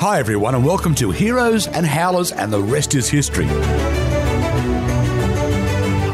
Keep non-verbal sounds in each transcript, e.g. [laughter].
Hi, everyone, and welcome to Heroes and Howlers, and the rest is history.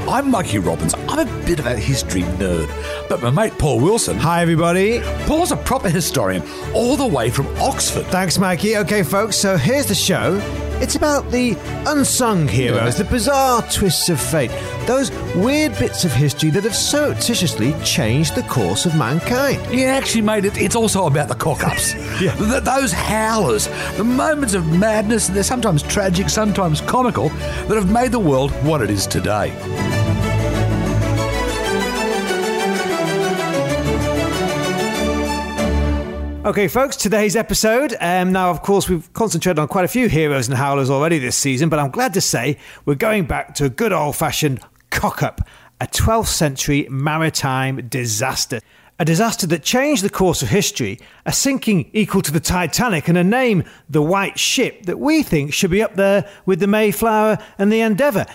I'm Mikey Robbins. I'm a bit of a history nerd, but my mate Paul Wilson. Hi, everybody. Paul's a proper historian, all the way from Oxford. Thanks, Mikey. Okay, folks, so here's the show. It's about the unsung heroes, the bizarre twists of fate, those weird bits of history that have surreptitiously changed the course of mankind. Yeah, actually, mate, it, it's also about the cock ups. [laughs] Yeah. Th- those howlers, the moments of madness, they're sometimes tragic, sometimes comical, that have made the world what it is today. Okay, folks, today's episode. Um, now, of course, we've concentrated on quite a few heroes and howlers already this season, but I'm glad to say we're going back to a good old fashioned cock up, a 12th century maritime disaster. A disaster that changed the course of history, a sinking equal to the Titanic, and a name, the White Ship, that we think should be up there with the Mayflower and the Endeavour.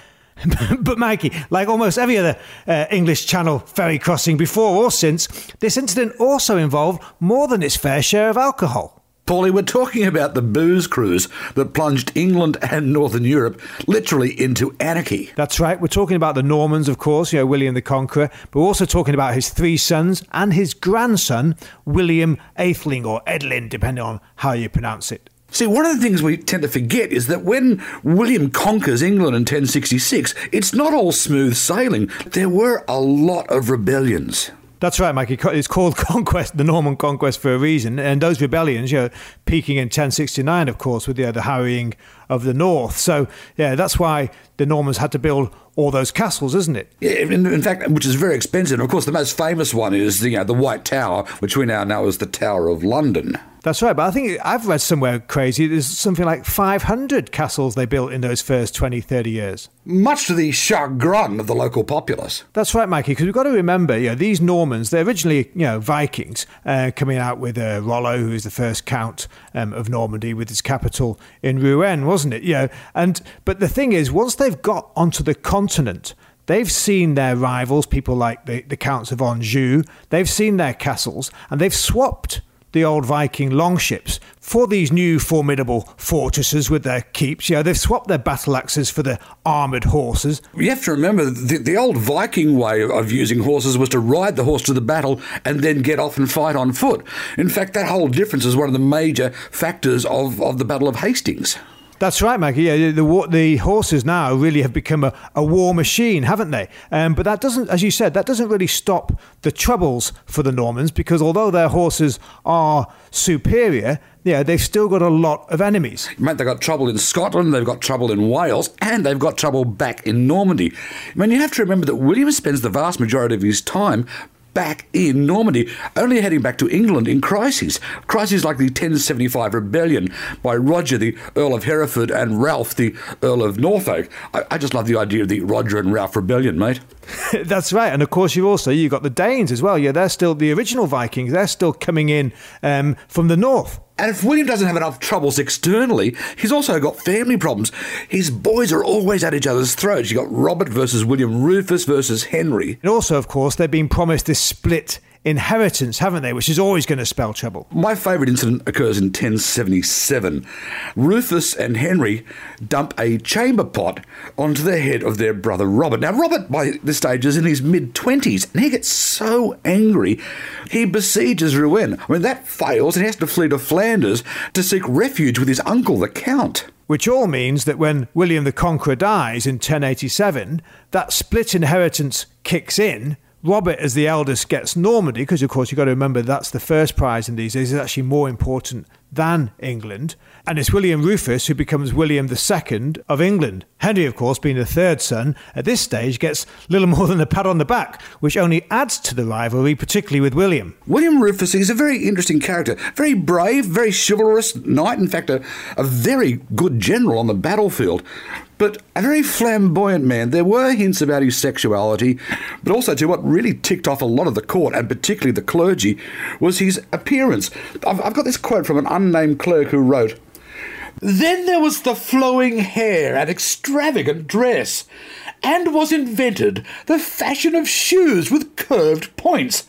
[laughs] but Mikey, like almost every other uh, English Channel ferry crossing before or since, this incident also involved more than its fair share of alcohol. Paulie, we're talking about the booze cruise that plunged England and Northern Europe literally into anarchy. That's right. We're talking about the Normans, of course, you know, William the Conqueror, but we're also talking about his three sons and his grandson, William Atheling, or Edlin, depending on how you pronounce it. See, one of the things we tend to forget is that when William conquers England in 1066, it's not all smooth sailing. There were a lot of rebellions. That's right, Mikey. It's called [laughs] conquest, the Norman conquest, for a reason. And those rebellions, you know, peaking in 1069, of course, with the, the harrying of the north. So, yeah, that's why the Normans had to build all those castles, isn't it? Yeah, in, in fact, which is very expensive. And of course, the most famous one is you know, the White Tower, which we now know as the Tower of London. That's right, but I think I've read somewhere crazy. There's something like 500 castles they built in those first 20, 30 years. Much to the chagrin of the local populace. That's right, Mikey, because we've got to remember, you know, these Normans, they're originally, you know, Vikings, uh, coming out with uh, Rollo, who is the first count um, of Normandy with his capital in Rouen, wasn't it? You know, and, but the thing is, once they've got onto the continent, They've seen their rivals, people like the, the Counts of Anjou, they've seen their castles, and they've swapped the old Viking longships for these new formidable fortresses with their keeps. You know, they've swapped their battle axes for the armoured horses. You have to remember the, the old Viking way of using horses was to ride the horse to the battle and then get off and fight on foot. In fact, that whole difference is one of the major factors of, of the Battle of Hastings. That's right, Maggie. Yeah, the, the, horses now really have become a, a war machine, haven't they? Um, but that doesn't, as you said, that doesn't really stop the troubles for the Normans because although their horses are superior, yeah, they've still got a lot of enemies. Mate, they've got trouble in Scotland, they've got trouble in Wales, and they've got trouble back in Normandy. I mean, you have to remember that William spends the vast majority of his time back in Normandy, only heading back to England in crises. Crises like the 1075 rebellion by Roger, the Earl of Hereford, and Ralph, the Earl of Norfolk. I, I just love the idea of the Roger and Ralph rebellion, mate. [laughs] That's right, and of course you also you got the Danes as well. Yeah, they're still the original Vikings. They're still coming in um, from the north. And if William doesn't have enough troubles externally, he's also got family problems. His boys are always at each other's throats. You've got Robert versus William, Rufus versus Henry. And also, of course, they've been promised this split inheritance, haven't they? Which is always going to spell trouble. My favourite incident occurs in 1077. Rufus and Henry dump a chamber pot onto the head of their brother Robert. Now, Robert, by this stage, is in his mid 20s, and he gets so angry, he besieges Rouen. I mean, that fails, and he has to flee to Flanders to seek refuge with his uncle, the Count. Which all means that when William the Conqueror dies in 1087, that split inheritance kicks in Robert, as the eldest, gets Normandy because, of course, you've got to remember that's the first prize in these days. It's actually more important than England. And it's William Rufus who becomes William II of England. Henry, of course, being the third son, at this stage gets little [laughs] more than a pat on the back, which only adds to the rivalry, particularly with William. William Rufus is a very interesting character. Very brave, very chivalrous knight. In fact, a, a very good general on the battlefield but a very flamboyant man. There were hints about his sexuality, but also to what really ticked off a lot of the court, and particularly the clergy, was his appearance. I've, I've got this quote from an unnamed clerk who wrote, then there was the flowing hair and extravagant dress, and was invented the fashion of shoes with curved points.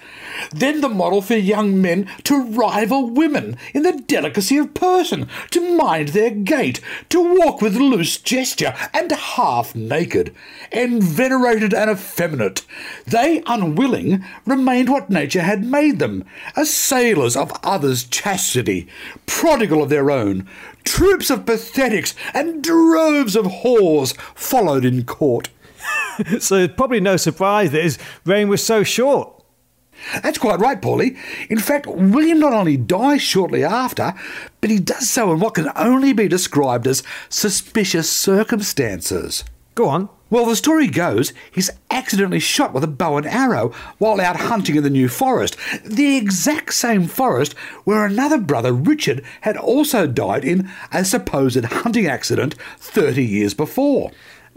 Then the model for young men to rival women in the delicacy of person, to mind their gait, to walk with loose gesture, and half naked, and venerated and effeminate. They, unwilling, remained what nature had made them, assailers of others' chastity, prodigal of their own. Troops of pathetics and droves of whores followed in court. [laughs] so it's probably no surprise that his reign was so short. That's quite right, Paulie. In fact, William not only dies shortly after, but he does so in what can only be described as suspicious circumstances. Go on. Well, the story goes he's accidentally shot with a bow and arrow while out hunting in the New Forest, the exact same forest where another brother, Richard, had also died in a supposed hunting accident 30 years before.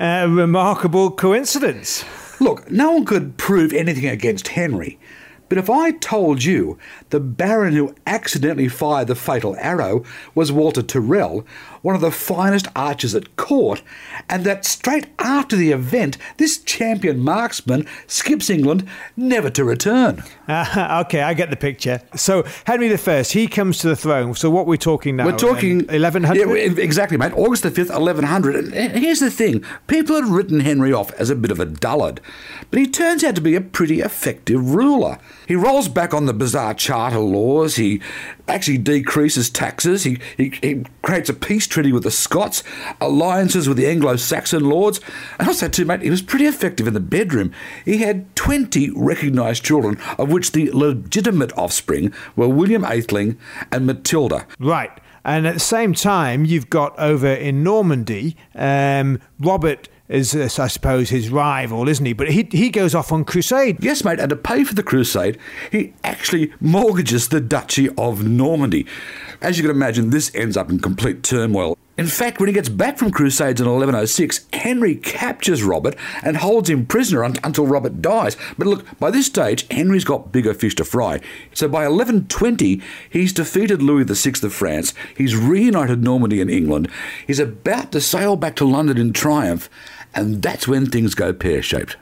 A remarkable coincidence. Look, no one could prove anything against Henry. But if I told you the Baron who accidentally fired the fatal arrow was Walter Tyrrell, one of the finest archers at court, and that straight after the event, this champion marksman skips England never to return. Uh, [laughs] okay, I get the picture. So Henry I, he comes to the throne. So what we're we talking now? We're talking um, 1100. Yeah, exactly, mate. August the fifth, eleven hundred. And here's the thing: people had written Henry off as a bit of a dullard, but he turns out to be a pretty effective ruler. He rolls back on the bizarre charter laws. He actually decreases taxes. He, he, he creates a peace treaty with the Scots, alliances with the Anglo Saxon lords. And also, too, mate, he was pretty effective in the bedroom. He had 20 recognised children, of which the legitimate offspring were William Atheling and Matilda. Right. And at the same time, you've got over in Normandy, um, Robert is, I suppose, his rival, isn't he? But he, he goes off on crusade. Yes, mate, and to pay for the crusade, he actually mortgages the Duchy of Normandy. As you can imagine, this ends up in complete turmoil. In fact, when he gets back from Crusades in 1106, Henry captures Robert and holds him prisoner un- until Robert dies. But look, by this stage, Henry's got bigger fish to fry. So by 1120, he's defeated Louis VI of France, he's reunited Normandy and England, he's about to sail back to London in triumph, and that's when things go pear shaped.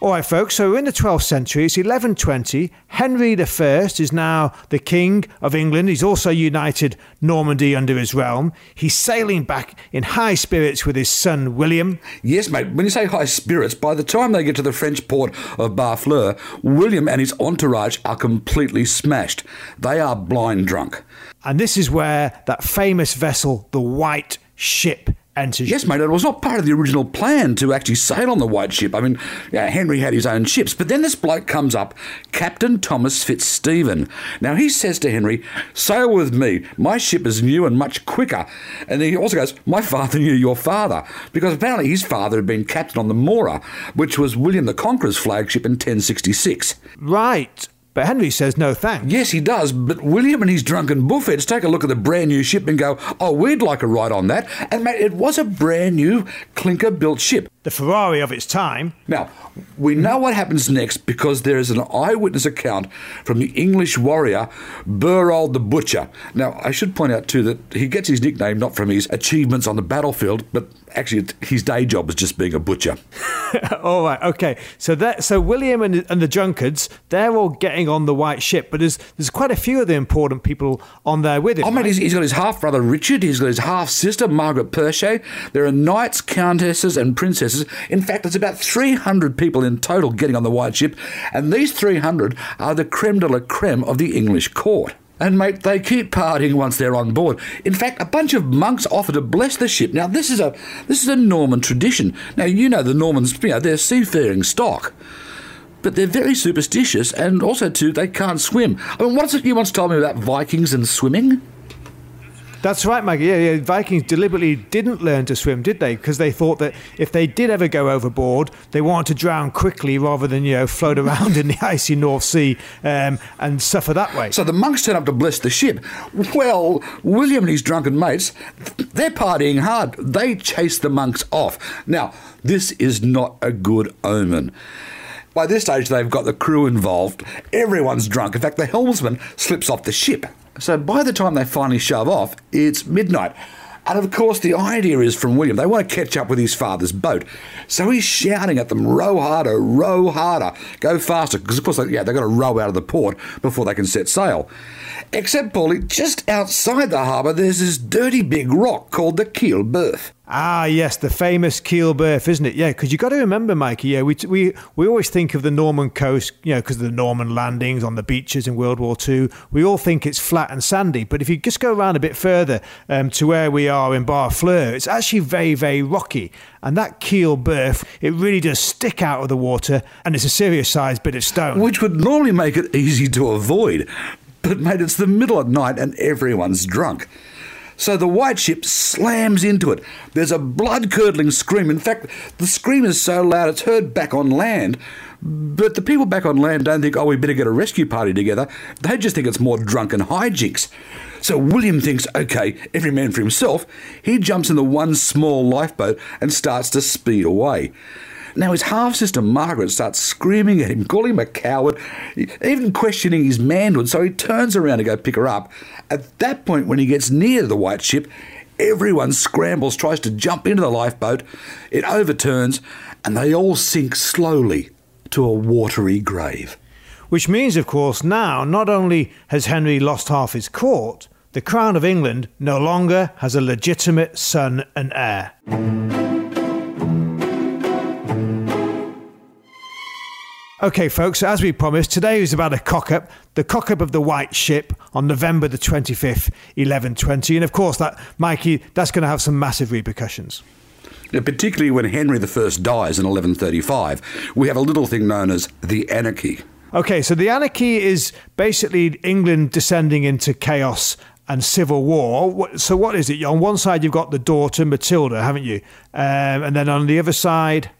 All right, folks, so we're in the 12th century. It's 1120. Henry I is now the King of England. He's also united Normandy under his realm. He's sailing back in high spirits with his son William. Yes, mate, when you say high spirits, by the time they get to the French port of Barfleur, William and his entourage are completely smashed. They are blind drunk. And this is where that famous vessel, the White Ship, enters. Yes, mate, it was not part of the original plan to actually sail on the White Ship. I mean, yeah, Henry had his own ships, but then this bloke comes up, Captain Thomas Fitzstephen. Now, he says to Henry, Sail with me. My ship is new and much quicker. And he also goes, My father knew your father, because apparently his father had been captain on the Mora, which was William the Conqueror's flagship in 1066. Right. But Henry says no thanks. Yes, he does. But William and his drunken buffets take a look at the brand new ship and go, oh, we'd like a ride on that. And mate, it was a brand new clinker built ship. The Ferrari of its time. Now, we know what happens next because there is an eyewitness account from the English warrior Berold the Butcher. Now, I should point out too that he gets his nickname not from his achievements on the battlefield, but actually his day job is just being a butcher. [laughs] all right, okay. So that so William and, and the drunkards, they're all getting on the white ship, but there's there's quite a few of the important people on there with him. Oh, I mean, right? he's, he's got his half brother Richard, he's got his half sister Margaret Perchet. There are knights, countesses, and princesses. In fact, there's about 300 people in total getting on the white ship, and these 300 are the creme de la creme of the English court. And mate, they keep partying once they're on board. In fact, a bunch of monks offer to bless the ship. Now, this is a this is a Norman tradition. Now, you know the Normans, you know, they're seafaring stock. But they're very superstitious, and also too, they can't swim. I mean, what's it you once told me about Vikings and swimming? That's right, Maggie. Yeah, yeah, Vikings deliberately didn't learn to swim, did they? Because they thought that if they did ever go overboard, they wanted to drown quickly rather than you know float around [laughs] in the icy North Sea um, and suffer that way. So the monks turn up to bless the ship. Well, William and his drunken mates, they're partying hard. They chase the monks off. Now, this is not a good omen. By this stage, they've got the crew involved. Everyone's drunk. In fact, the helmsman slips off the ship. So by the time they finally shove off, it's midnight. And of course, the idea is from William, they want to catch up with his father's boat. So he's shouting at them, row harder, row harder, go faster. Because, of course, yeah, they've got to row out of the port before they can set sail. Except, Paulie, just outside the harbour, there's this dirty big rock called the Keel Berth. Ah, yes, the famous Keel Berth, isn't it? Yeah, because you've got to remember, Mikey, yeah, we, we, we always think of the Norman coast, you know, because of the Norman landings on the beaches in World War II. We all think it's flat and sandy. But if you just go around a bit further um, to where we are in Barfleur, it's actually very, very rocky. And that Keel Berth, it really does stick out of the water, and it's a serious sized bit of stone. Which would normally make it easy to avoid. But, mate, it's the middle of night and everyone's drunk. So the white ship slams into it. There's a blood curdling scream. In fact, the scream is so loud it's heard back on land. But the people back on land don't think, oh, we better get a rescue party together. They just think it's more drunken hijinks. So William thinks, okay, every man for himself. He jumps in the one small lifeboat and starts to speed away. Now, his half sister Margaret starts screaming at him, calling him a coward, even questioning his manhood. So he turns around to go pick her up. At that point, when he gets near the white ship, everyone scrambles, tries to jump into the lifeboat. It overturns, and they all sink slowly to a watery grave. Which means, of course, now not only has Henry lost half his court, the Crown of England no longer has a legitimate son and heir. Okay, folks, as we promised, today is about a cock up, the cock up of the White Ship on November the 25th, 1120. And of course, that, Mikey, that's going to have some massive repercussions. Yeah, particularly when Henry I dies in 1135, we have a little thing known as the Anarchy. Okay, so the Anarchy is basically England descending into chaos and civil war. So, what is it? On one side, you've got the daughter, Matilda, haven't you? Um, and then on the other side,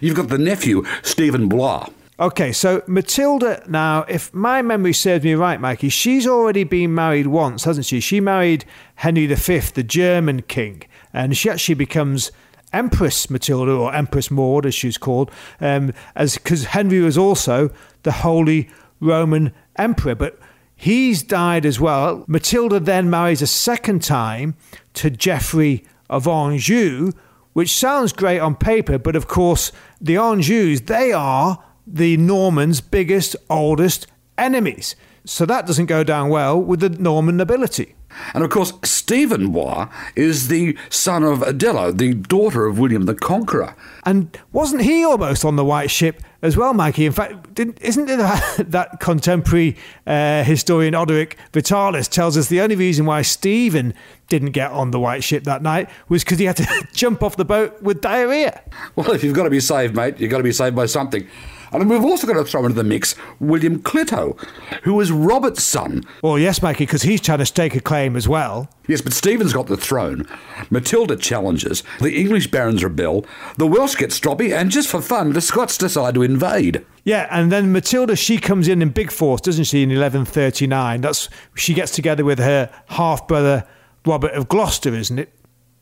You've got the nephew, Stephen Blois. Okay, so Matilda, now, if my memory serves me right, Mikey, she's already been married once, hasn't she? She married Henry V, the German king, and she actually becomes Empress Matilda, or Empress Maud, as she's called, um, as because Henry was also the Holy Roman Emperor, but he's died as well. Matilda then marries a second time to Geoffrey of Anjou, which sounds great on paper, but of course, the Anjous, they are the Normans' biggest, oldest enemies. So that doesn't go down well with the Norman nobility. And of course, Stephen Blois is the son of Adela, the daughter of William the Conqueror. And wasn't he almost on the white ship as well, Mikey? In fact, isn't it that, [laughs] that contemporary uh, historian Orderic Vitalis tells us the only reason why Stephen didn't get on the white ship that night was because he had to [laughs] jump off the boat with diarrhea? Well, if you've got to be saved, mate, you've got to be saved by something. And we've also got to throw into the mix William Clito, who was Robert's son. Well, yes, Mikey, because he's trying to stake a claim as well. Yes, but Stephen's got the throne. Matilda challenges. The English barons rebel. The Welsh get stroppy, and just for fun, the Scots decide to invade. Yeah, and then Matilda, she comes in in big force, doesn't she, in 1139? That's She gets together with her half brother, Robert of Gloucester, isn't it?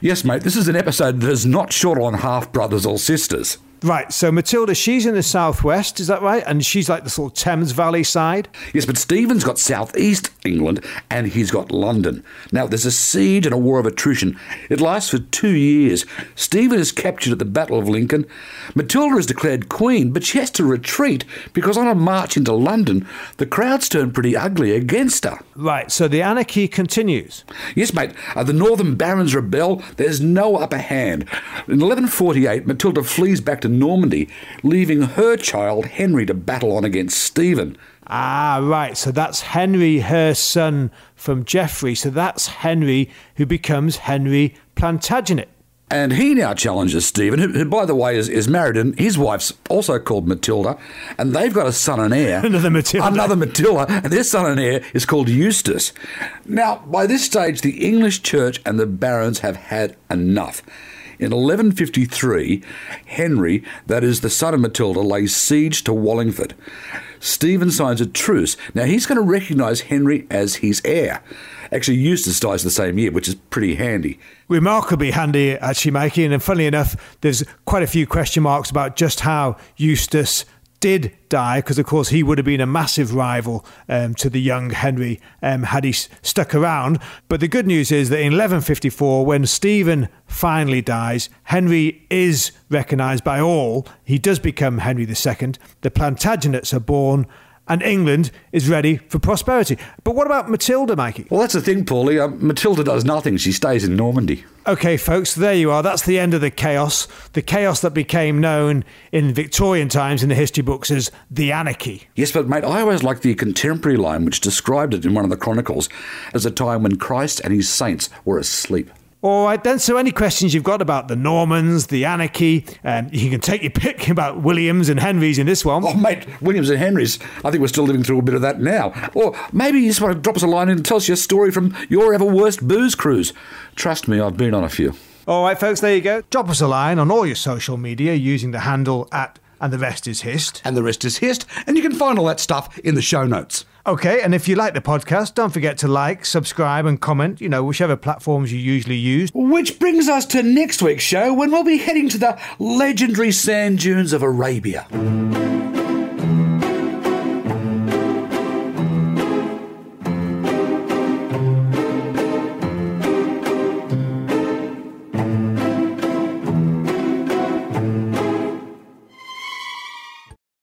Yes, mate, this is an episode that is not short on half brothers or sisters. Right, so Matilda, she's in the southwest, is that right? And she's like the sort of Thames Valley side? Yes, but Stephen's got southeast England and he's got London. Now, there's a siege and a war of attrition. It lasts for two years. Stephen is captured at the Battle of Lincoln. Matilda is declared queen, but she has to retreat because on a march into London, the crowds turn pretty ugly against her. Right, so the anarchy continues. Yes, mate. Uh, the northern barons rebel. There's no upper hand. In 1148, Matilda flees back to Normandy, leaving her child Henry to battle on against Stephen. Ah, right. So that's Henry, her son from Geoffrey. So that's Henry who becomes Henry Plantagenet. And he now challenges Stephen, who, who, by the way, is, is married, and his wife's also called Matilda, and they've got a son and heir. [laughs] Another Matilda. Another Matilda, and their son and heir is called Eustace. Now, by this stage, the English church and the barons have had enough. In 1153, Henry, that is the son of Matilda, lays siege to Wallingford. Stephen signs a truce. Now, he's going to recognise Henry as his heir. Actually, Eustace dies the same year, which is pretty handy. Remarkably handy, actually, Mikey. And funnily enough, there's quite a few question marks about just how Eustace did die, because of course he would have been a massive rival um, to the young Henry um, had he stuck around. But the good news is that in 1154, when Stephen finally dies, Henry is recognised by all. He does become Henry II. The Plantagenets are born and England is ready for prosperity. But what about Matilda, Mikey? Well, that's the thing, Paulie. Uh, Matilda does nothing. She stays in Normandy. Okay, folks, there you are. That's the end of the chaos. The chaos that became known in Victorian times in the history books as the anarchy. Yes, but mate, I always liked the contemporary line which described it in one of the chronicles as a time when Christ and his saints were asleep. All right, then. So, any questions you've got about the Normans, the anarchy, um, you can take your pick about Williams and Henrys in this one. Oh, mate, Williams and Henrys. I think we're still living through a bit of that now. Or maybe you just want to drop us a line and tell us your story from your ever worst booze cruise. Trust me, I've been on a few. All right, folks, there you go. Drop us a line on all your social media using the handle at and the rest is hist. And the rest is hist. And you can find all that stuff in the show notes. Okay, and if you like the podcast, don't forget to like, subscribe, and comment, you know, whichever platforms you usually use. Which brings us to next week's show when we'll be heading to the legendary sand dunes of Arabia.